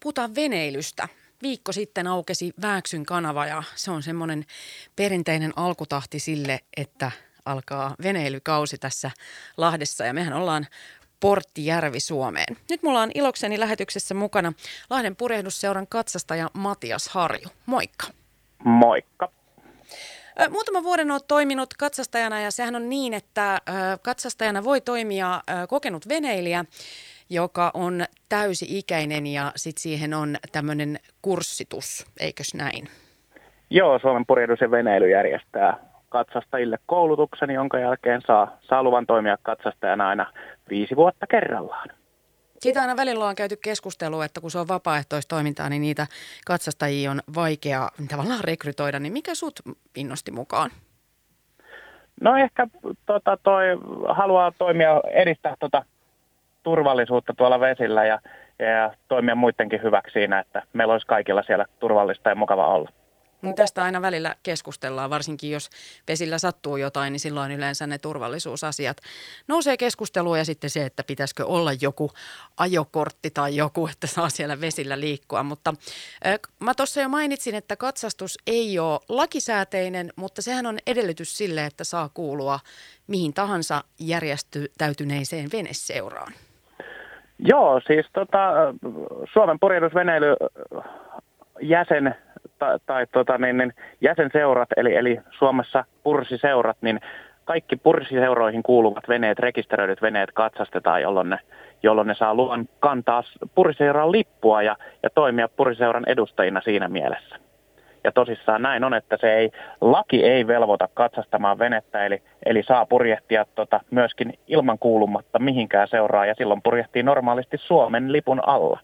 Puhutaan veneilystä. Viikko sitten aukesi Vääksyn kanava ja se on semmoinen perinteinen alkutahti sille, että alkaa veneilykausi tässä Lahdessa ja mehän ollaan portti Järvi Suomeen. Nyt mulla on ilokseni lähetyksessä mukana Lahden purjehdusseuran katsastaja Matias Harju. Moikka. Moikka. Muutaman vuoden olet toiminut katsastajana ja sehän on niin, että katsastajana voi toimia kokenut veneilijä, joka on täysi-ikäinen ja sitten siihen on tämmöinen kurssitus, eikös näin? Joo, Suomen purjehdus ja veneily järjestää katsastajille koulutuksen, jonka jälkeen saa, saa luvan toimia katsastajana aina viisi vuotta kerrallaan. Siitä aina välillä on käyty keskustelua, että kun se on vapaaehtoistoimintaa, niin niitä katsastajia on vaikea tavallaan rekrytoida. Niin mikä sut innosti mukaan? No ehkä tota, toi haluaa toimia, edistää tota, turvallisuutta tuolla vesillä ja, ja toimia muidenkin hyväksi siinä, että meillä olisi kaikilla siellä turvallista ja mukava olla. Niin tästä aina välillä keskustellaan, varsinkin jos vesillä sattuu jotain, niin silloin yleensä ne turvallisuusasiat nousee keskusteluun ja sitten se, että pitäisikö olla joku ajokortti tai joku, että saa siellä vesillä liikkua. Mutta äh, mä tuossa jo mainitsin, että katsastus ei ole lakisääteinen, mutta sehän on edellytys sille, että saa kuulua mihin tahansa järjestäytyneeseen veneseuraan. Joo, siis tota, Suomen purjehdusveneily jäsen tai, tai tota, niin, niin, jäsenseurat, eli, eli Suomessa pursiseurat, niin kaikki pursiseuroihin kuuluvat veneet, rekisteröidyt veneet katsastetaan, jolloin ne, jolloin ne saa luvan kantaa pursiseuran lippua ja, ja toimia pursiseuran edustajina siinä mielessä. Ja tosissaan näin on, että se ei, laki ei velvoita katsastamaan venettä, eli, eli saa purjehtia tota, myöskin ilman kuulumatta mihinkään seuraa, ja silloin purjehtii normaalisti Suomen lipun alla.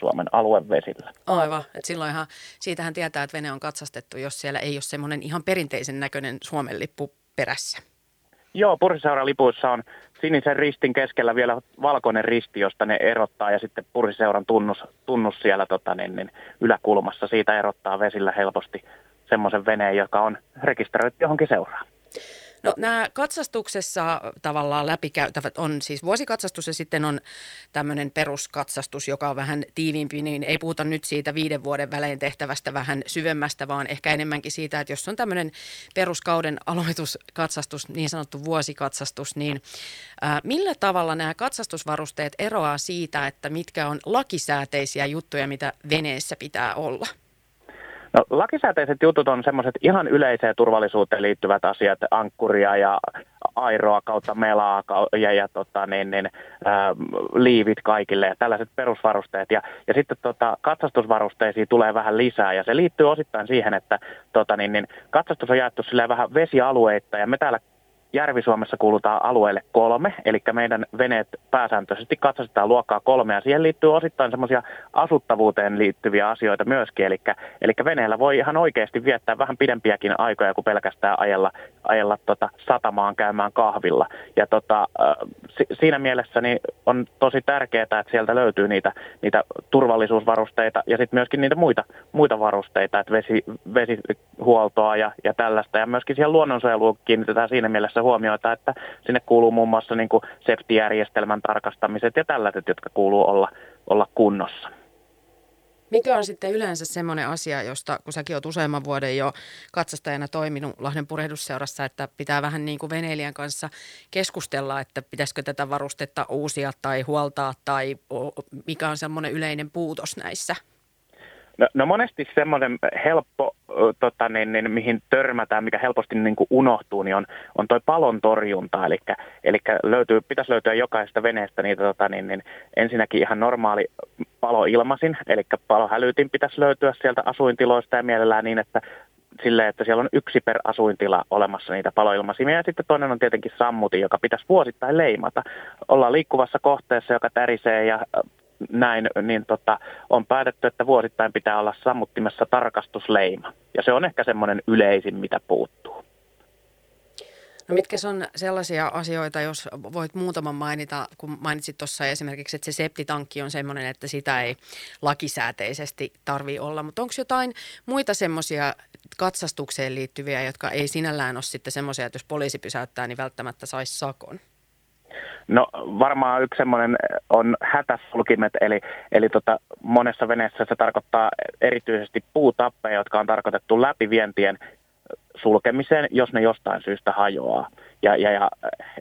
Suomen aluevesillä. Aivan, että silloinhan siitähän tietää, että vene on katsastettu, jos siellä ei ole semmoinen ihan perinteisen näköinen Suomen lippu perässä. Joo, Pursiseuran lipuissa on sinisen ristin keskellä vielä valkoinen risti, josta ne erottaa ja sitten Pursiseuran tunnus, tunnus siellä tota, niin, niin, yläkulmassa. Siitä erottaa vesillä helposti semmoisen veneen, joka on rekisteröity johonkin seuraan. No nämä katsastuksessa tavallaan läpikäytävät on siis vuosikatsastus ja sitten on tämmöinen peruskatsastus, joka on vähän tiiviimpi, niin ei puhuta nyt siitä viiden vuoden välein tehtävästä vähän syvemmästä, vaan ehkä enemmänkin siitä, että jos on tämmöinen peruskauden aloituskatsastus, niin sanottu vuosikatsastus, niin ää, millä tavalla nämä katsastusvarusteet eroaa siitä, että mitkä on lakisääteisiä juttuja, mitä veneessä pitää olla? No, lakisääteiset jutut on semmoiset ihan yleiseen turvallisuuteen liittyvät asiat, ankkuria ja airoa kautta melaa ja, ja tota, niin, niin, ää, liivit kaikille ja tällaiset perusvarusteet. Ja, ja sitten tota, katsastusvarusteisiin tulee vähän lisää ja se liittyy osittain siihen, että tota, niin, niin, katsastus on jaettu vähän vesialueita ja me täällä Järvi-Suomessa kuulutaan alueelle kolme, eli meidän veneet pääsääntöisesti katsastetaan luokkaa kolme, ja siihen liittyy osittain semmoisia asuttavuuteen liittyviä asioita myöskin, eli, eli veneellä voi ihan oikeasti viettää vähän pidempiäkin aikoja kuin pelkästään ajella, ajella tota, satamaan käymään kahvilla. Ja tota, siinä mielessä niin on tosi tärkeää, että sieltä löytyy niitä, niitä turvallisuusvarusteita ja sitten myöskin niitä muita, muita varusteita, että vesi, vesihuoltoa ja, ja tällaista, ja myöskin siihen luonnonsuojeluun kiinnitetään siinä mielessä huomiota, että sinne kuuluu muun muassa niin kuin SEFTI-järjestelmän tarkastamiset ja tällaiset, jotka kuuluu olla, olla kunnossa. Mikä on sitten yleensä semmoinen asia, josta kun säkin olet useamman vuoden jo katsastajana toiminut Lahden purehdusseurassa, että pitää vähän niin kuin veneilijän kanssa keskustella, että pitäisikö tätä varustetta uusia tai huoltaa tai mikä on semmoinen yleinen puutos näissä? No, no monesti semmoinen helppo, tota, niin, niin, mihin törmätään, mikä helposti niin kuin unohtuu, niin on, on toi palon torjunta. Eli, eli löytyy, pitäisi löytyä jokaisesta veneestä niitä tota, niin, niin, ensinnäkin ihan normaali paloilmasin, eli palohälytin pitäisi löytyä sieltä asuintiloista ja mielellään niin, että silleen, että siellä on yksi per asuintila olemassa niitä paloilmasimia. Ja sitten toinen on tietenkin sammutin, joka pitäisi vuosittain leimata. Ollaan liikkuvassa kohteessa, joka tärisee ja näin, niin tota, on päätetty, että vuosittain pitää olla sammuttimessa tarkastusleima. Ja se on ehkä semmoinen yleisin, mitä puuttuu. No mitkä on sellaisia asioita, jos voit muutaman mainita, kun mainitsit tuossa esimerkiksi, että se septitankki on semmoinen, että sitä ei lakisääteisesti tarvi olla, mutta onko jotain muita semmoisia katsastukseen liittyviä, jotka ei sinällään ole sitten semmoisia, että jos poliisi pysäyttää, niin välttämättä saisi sakon? No varmaan yksi semmoinen on hätäsulkimet, eli, eli tota, monessa veneessä se tarkoittaa erityisesti puutappeja, jotka on tarkoitettu läpivientien sulkemiseen, jos ne jostain syystä hajoaa. Ja, ja, ja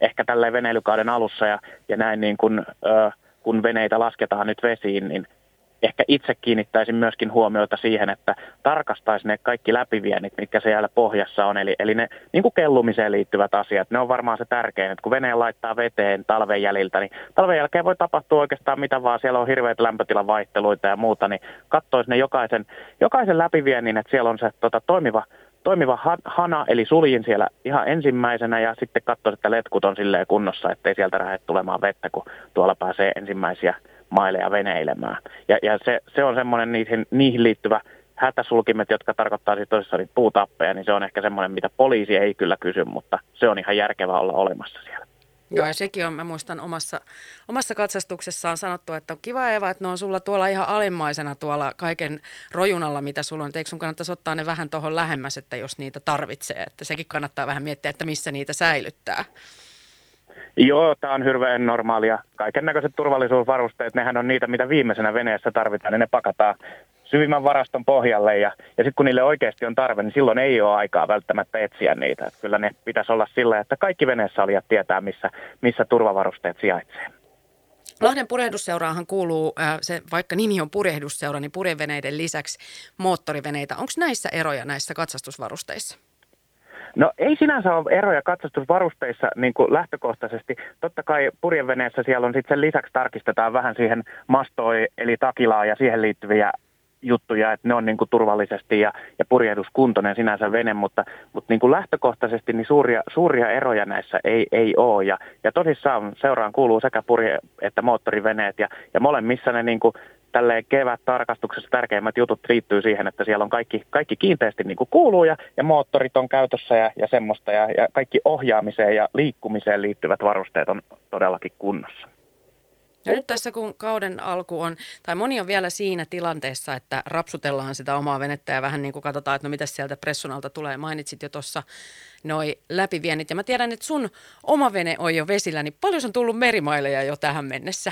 ehkä tällä veneilykauden alussa ja, ja näin niin kun, ö, kun veneitä lasketaan nyt vesiin, niin ehkä itse kiinnittäisin myöskin huomiota siihen, että tarkastaisi ne kaikki läpiviennit, mitkä siellä pohjassa on. Eli, eli ne niin kuin kellumiseen liittyvät asiat, ne on varmaan se tärkein, että kun veneen laittaa veteen talven jäljiltä, niin talven jälkeen voi tapahtua oikeastaan mitä vaan, siellä on hirveitä lämpötilan vaihteluita ja muuta, niin katsoisi ne jokaisen, jokaisen läpiviennin, että siellä on se tota, toimiva toimiva hana, eli suljin siellä ihan ensimmäisenä ja sitten katsoin, että letkut on silleen kunnossa, ettei sieltä lähde tulemaan vettä, kun tuolla pääsee ensimmäisiä maileja veneilemään. Ja, ja se, se on semmoinen niihin, niihin liittyvä hätäsulkimet, jotka tarkoittaa siis tosissaan puutappeja, niin se on ehkä semmoinen, mitä poliisi ei kyllä kysy, mutta se on ihan järkevää olla olemassa siellä. Joo, ja sekin on, mä muistan omassa, omassa katsastuksessaan sanottu, että on kiva Eva, että ne on sulla tuolla ihan alimmaisena tuolla kaiken rojunalla, mitä sulla on. Eikö sun kannattaisi ottaa ne vähän tuohon lähemmäs, että jos niitä tarvitsee, että sekin kannattaa vähän miettiä, että missä niitä säilyttää. Joo, tämä on hirveän normaalia. Kaiken näköiset turvallisuusvarusteet, nehän on niitä, mitä viimeisenä veneessä tarvitaan, niin ne pakataan syvimmän varaston pohjalle ja, ja sitten kun niille oikeasti on tarve, niin silloin ei ole aikaa välttämättä etsiä niitä. Että kyllä ne pitäisi olla sillä, että kaikki veneessä olijat tietää, missä, missä turvavarusteet sijaitsee. Lahden purjehdusseuraahan kuuluu, äh, se, vaikka nimi on purjehdusseura, niin purjeveneiden lisäksi moottoriveneitä. Onko näissä eroja näissä katsastusvarusteissa? No ei sinänsä ole eroja katsastusvarusteissa niin kuin lähtökohtaisesti. Totta kai purjeveneessä siellä on sitten sen lisäksi tarkistetaan vähän siihen mastooi eli takilaa ja siihen liittyviä juttuja, että ne on niin kuin turvallisesti ja, ja purjehduskuntoinen sinänsä vene, mutta, mutta niin kuin lähtökohtaisesti niin suuria, suuria eroja näissä ei, ei ole. Ja, ja tosissaan seuraan kuuluu sekä purje- että moottoriveneet ja, ja molemmissa ne niin kuin tälleen kevät-tarkastuksessa tärkeimmät jutut liittyy siihen, että siellä on kaikki, kaikki kiinteästi niin kuin kuuluu ja, ja moottorit on käytössä ja, ja semmoista ja, ja kaikki ohjaamiseen ja liikkumiseen liittyvät varusteet on todellakin kunnossa. Ja nyt tässä kun kauden alku on, tai moni on vielä siinä tilanteessa, että rapsutellaan sitä omaa venettä ja vähän niin kuin katsotaan, että no mitä sieltä pressunalta tulee. Mainitsit jo tuossa noi läpiviennit ja mä tiedän, että sun oma vene on jo vesillä, niin paljon on tullut merimaileja jo tähän mennessä?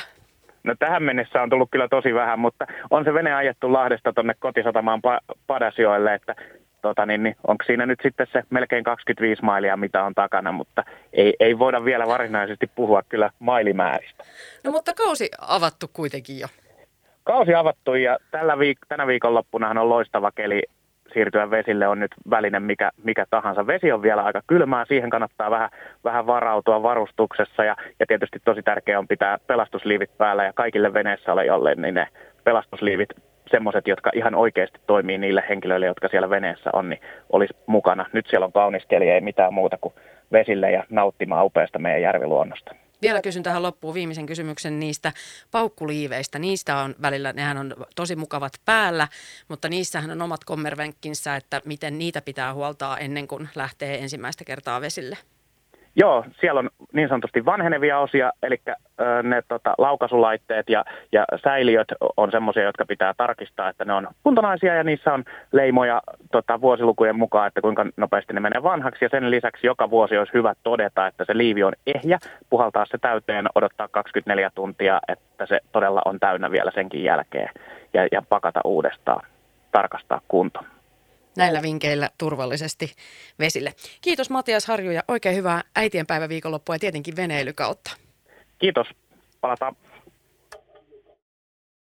No tähän mennessä on tullut kyllä tosi vähän, mutta on se vene ajettu Lahdesta tuonne kotisatamaan pa- Padasioille, että tota niin, niin onko siinä nyt sitten se melkein 25 mailia, mitä on takana, mutta ei, ei voida vielä varsinaisesti puhua kyllä mailimääristä. No mutta kausi avattu kuitenkin jo. Kausi avattu ja tällä viik- tänä viikonloppunahan on loistava keli siirtyä vesille on nyt väline mikä, mikä tahansa. Vesi on vielä aika kylmää, siihen kannattaa vähän, vähän varautua varustuksessa ja, ja tietysti tosi tärkeää on pitää pelastusliivit päällä ja kaikille veneessä ole niin ne pelastusliivit semmoiset, jotka ihan oikeasti toimii niille henkilöille, jotka siellä veneessä on, niin olisi mukana. Nyt siellä on kaunis keli, ei mitään muuta kuin vesille ja nauttimaan upeasta meidän järviluonnosta. Vielä kysyn tähän loppuun viimeisen kysymyksen niistä paukkuliiveistä. Niistä on välillä, nehän on tosi mukavat päällä, mutta niissähän on omat kommervenkkinsä, että miten niitä pitää huoltaa ennen kuin lähtee ensimmäistä kertaa vesille. Joo, siellä on niin sanotusti vanhenevia osia, eli ne tota, laukaisulaitteet ja, ja säiliöt on semmoisia, jotka pitää tarkistaa, että ne on kuntonaisia ja niissä on leimoja tota, vuosilukujen mukaan, että kuinka nopeasti ne menee vanhaksi. Ja sen lisäksi joka vuosi olisi hyvä todeta, että se liivi on ehjä, puhaltaa se täyteen, odottaa 24 tuntia, että se todella on täynnä vielä senkin jälkeen ja, ja pakata uudestaan, tarkastaa kunto näillä vinkeillä turvallisesti vesille. Kiitos Matias Harju ja oikein hyvää äitienpäivä viikonloppua ja tietenkin veneilykautta. Kiitos. Palataan.